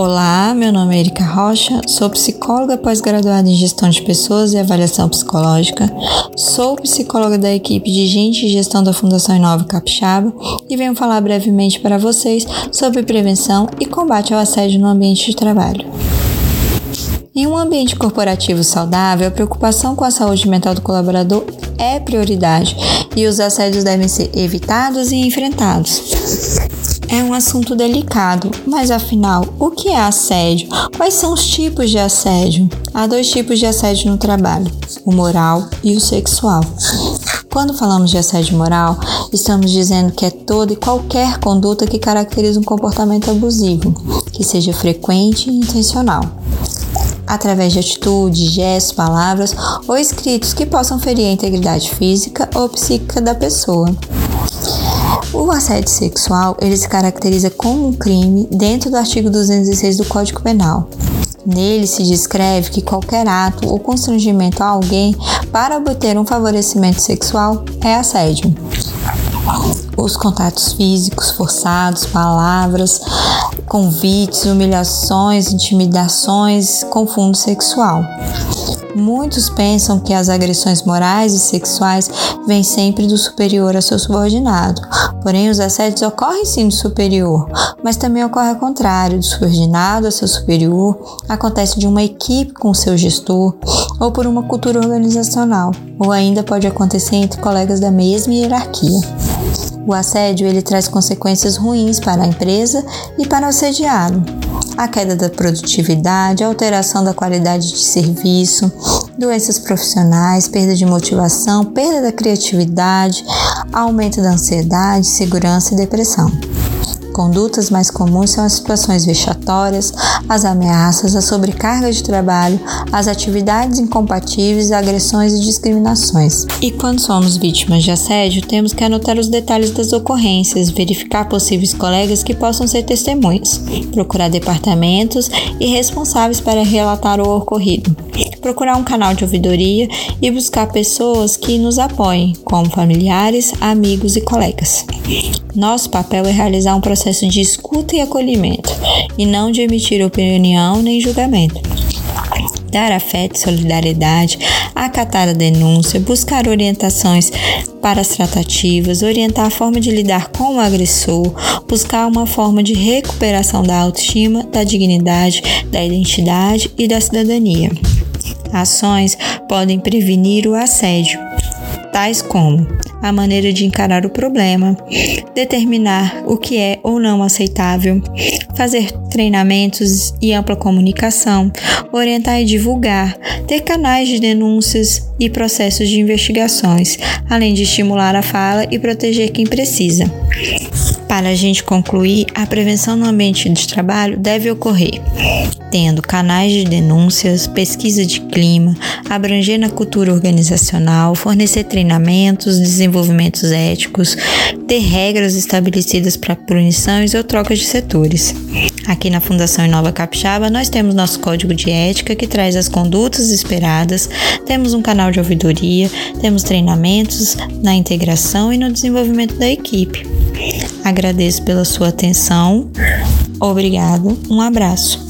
Olá, meu nome é Erika Rocha, sou psicóloga pós-graduada em gestão de pessoas e avaliação psicológica, sou psicóloga da equipe de Gente e Gestão da Fundação Inova Capixaba e venho falar brevemente para vocês sobre prevenção e combate ao assédio no ambiente de trabalho. Em um ambiente corporativo saudável, a preocupação com a saúde mental do colaborador é prioridade e os assédios devem ser evitados e enfrentados. É um assunto delicado, mas afinal, o que é assédio? Quais são os tipos de assédio? Há dois tipos de assédio no trabalho: o moral e o sexual. Quando falamos de assédio moral, estamos dizendo que é toda e qualquer conduta que caracteriza um comportamento abusivo, que seja frequente e intencional através de atitudes, gestos, palavras ou escritos que possam ferir a integridade física ou psíquica da pessoa. O assédio sexual ele se caracteriza como um crime dentro do artigo 216 do Código Penal. Nele se descreve que qualquer ato ou constrangimento a alguém para obter um favorecimento sexual é assédio. Os contatos físicos forçados, palavras, convites, humilhações, intimidações com fundo sexual. Muitos pensam que as agressões morais e sexuais vêm sempre do superior a seu subordinado. Porém, os assédios ocorrem sim do superior, mas também ocorre ao contrário, do subordinado a seu superior, acontece de uma equipe com seu gestor ou por uma cultura organizacional, ou ainda pode acontecer entre colegas da mesma hierarquia. O assédio ele traz consequências ruins para a empresa e para o assediado. A queda da produtividade, alteração da qualidade de serviço, doenças profissionais, perda de motivação, perda da criatividade, aumento da ansiedade, segurança e depressão. Condutas mais comuns são as situações vexatórias, as ameaças, a sobrecarga de trabalho, as atividades incompatíveis, agressões e discriminações. E quando somos vítimas de assédio, temos que anotar os detalhes das ocorrências, verificar possíveis colegas que possam ser testemunhas, procurar departamentos e responsáveis para relatar o ocorrido procurar um canal de ouvidoria e buscar pessoas que nos apoiem, como familiares, amigos e colegas. Nosso papel é realizar um processo de escuta e acolhimento, e não de emitir opinião nem julgamento dar afeto e solidariedade, acatar a denúncia, buscar orientações para as tratativas, orientar a forma de lidar com o agressor, buscar uma forma de recuperação da autoestima, da dignidade, da identidade e da cidadania. Ações podem prevenir o assédio, tais como a maneira de encarar o problema, determinar o que é ou não aceitável, fazer treinamentos e ampla comunicação, orientar e divulgar, ter canais de denúncias e processos de investigações, além de estimular a fala e proteger quem precisa. Para a gente concluir, a prevenção no ambiente de trabalho deve ocorrer tendo canais de denúncias, pesquisa de clima, abranger na cultura organizacional, fornecer treinamentos, desenvolvimentos éticos, ter regras estabelecidas para punições ou trocas de setores. Aqui na Fundação Inova Capixaba, nós temos nosso código de ética que traz as condutas esperadas, temos um canal de ouvidoria, temos treinamentos na integração e no desenvolvimento da equipe. Agradeço pela sua atenção. Obrigado, um abraço.